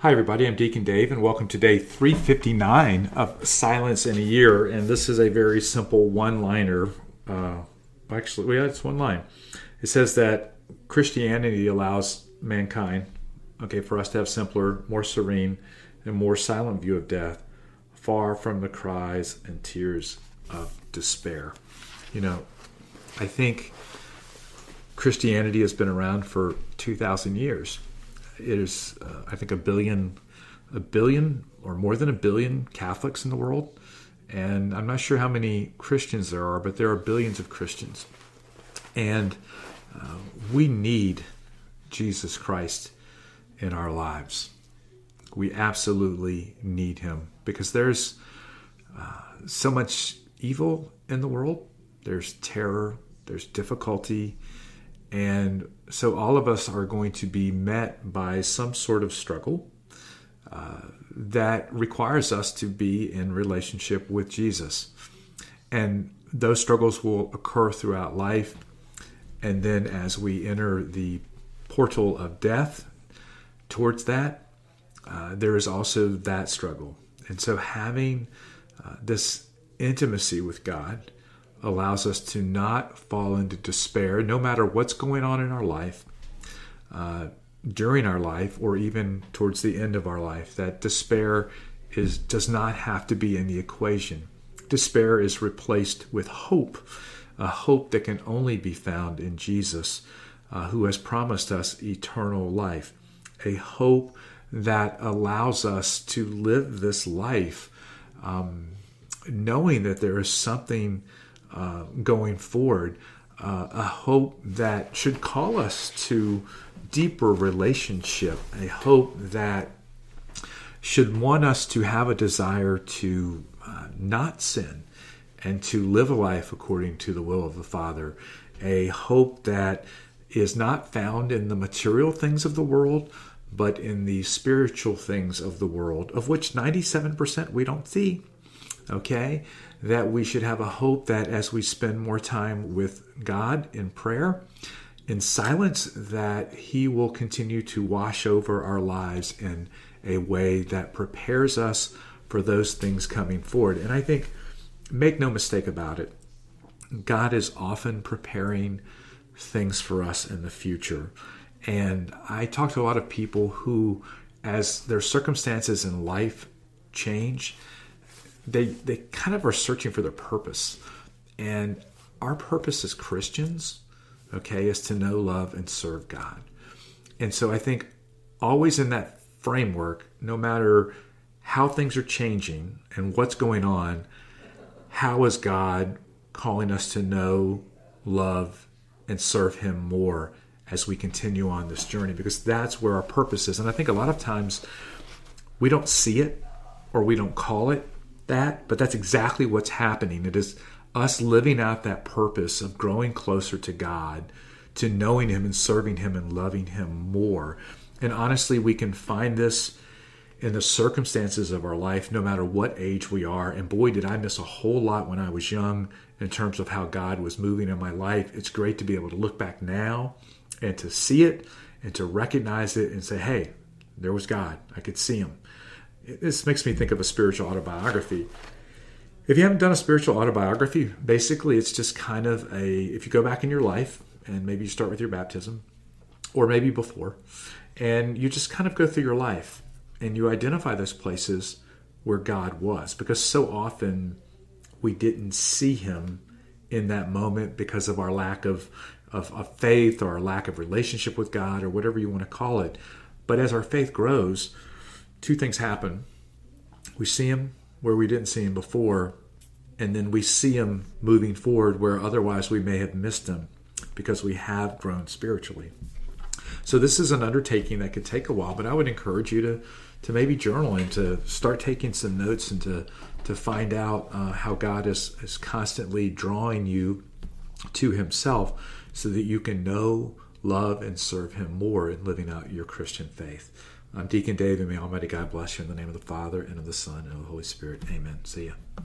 Hi, everybody. I'm Deacon Dave, and welcome to day 359 of Silence in a Year. And this is a very simple one liner. Uh, actually, well, yeah, it's one line. It says that Christianity allows mankind, okay, for us to have simpler, more serene, and more silent view of death, far from the cries and tears of despair. You know, I think Christianity has been around for 2,000 years it is, uh, I think, a billion, a billion or more than a billion Catholics in the world, and I'm not sure how many Christians there are, but there are billions of Christians, and uh, we need Jesus Christ in our lives. We absolutely need Him because there's uh, so much evil in the world. There's terror. There's difficulty and so all of us are going to be met by some sort of struggle uh, that requires us to be in relationship with Jesus. And those struggles will occur throughout life. And then as we enter the portal of death towards that, uh, there is also that struggle. And so having uh, this intimacy with God allows us to not fall into despair no matter what's going on in our life, uh, during our life, or even towards the end of our life. That despair is does not have to be in the equation. Despair is replaced with hope, a hope that can only be found in Jesus, uh, who has promised us eternal life, a hope that allows us to live this life um, knowing that there is something uh, going forward, uh, a hope that should call us to deeper relationship, a hope that should want us to have a desire to uh, not sin and to live a life according to the will of the Father, a hope that is not found in the material things of the world, but in the spiritual things of the world, of which 97% we don't see. Okay? that we should have a hope that as we spend more time with God in prayer, in silence, that He will continue to wash over our lives in a way that prepares us for those things coming forward. And I think, make no mistake about it, God is often preparing things for us in the future. And I talk to a lot of people who, as their circumstances in life change, they they kind of are searching for their purpose. And our purpose as Christians, okay, is to know, love, and serve God. And so I think always in that framework, no matter how things are changing and what's going on, how is God calling us to know, love, and serve Him more as we continue on this journey? Because that's where our purpose is. And I think a lot of times we don't see it or we don't call it that, but that's exactly what's happening. It is us living out that purpose of growing closer to God, to knowing Him and serving Him and loving Him more. And honestly, we can find this in the circumstances of our life, no matter what age we are. And boy, did I miss a whole lot when I was young in terms of how God was moving in my life. It's great to be able to look back now and to see it and to recognize it and say, hey, there was God. I could see Him this makes me think of a spiritual autobiography. If you haven't done a spiritual autobiography, basically it's just kind of a if you go back in your life and maybe you start with your baptism or maybe before and you just kind of go through your life and you identify those places where God was because so often we didn't see him in that moment because of our lack of, of, of faith or our lack of relationship with God or whatever you want to call it. But as our faith grows, two things happen. We see him where we didn't see him before, and then we see him moving forward where otherwise we may have missed him because we have grown spiritually. So this is an undertaking that could take a while, but I would encourage you to to maybe journal and to start taking some notes and to to find out uh, how God is is constantly drawing you to Himself, so that you can know, love, and serve Him more in living out your Christian faith. I'm Deacon Dave, and may Almighty God bless you in the name of the Father, and of the Son, and of the Holy Spirit. Amen. See ya.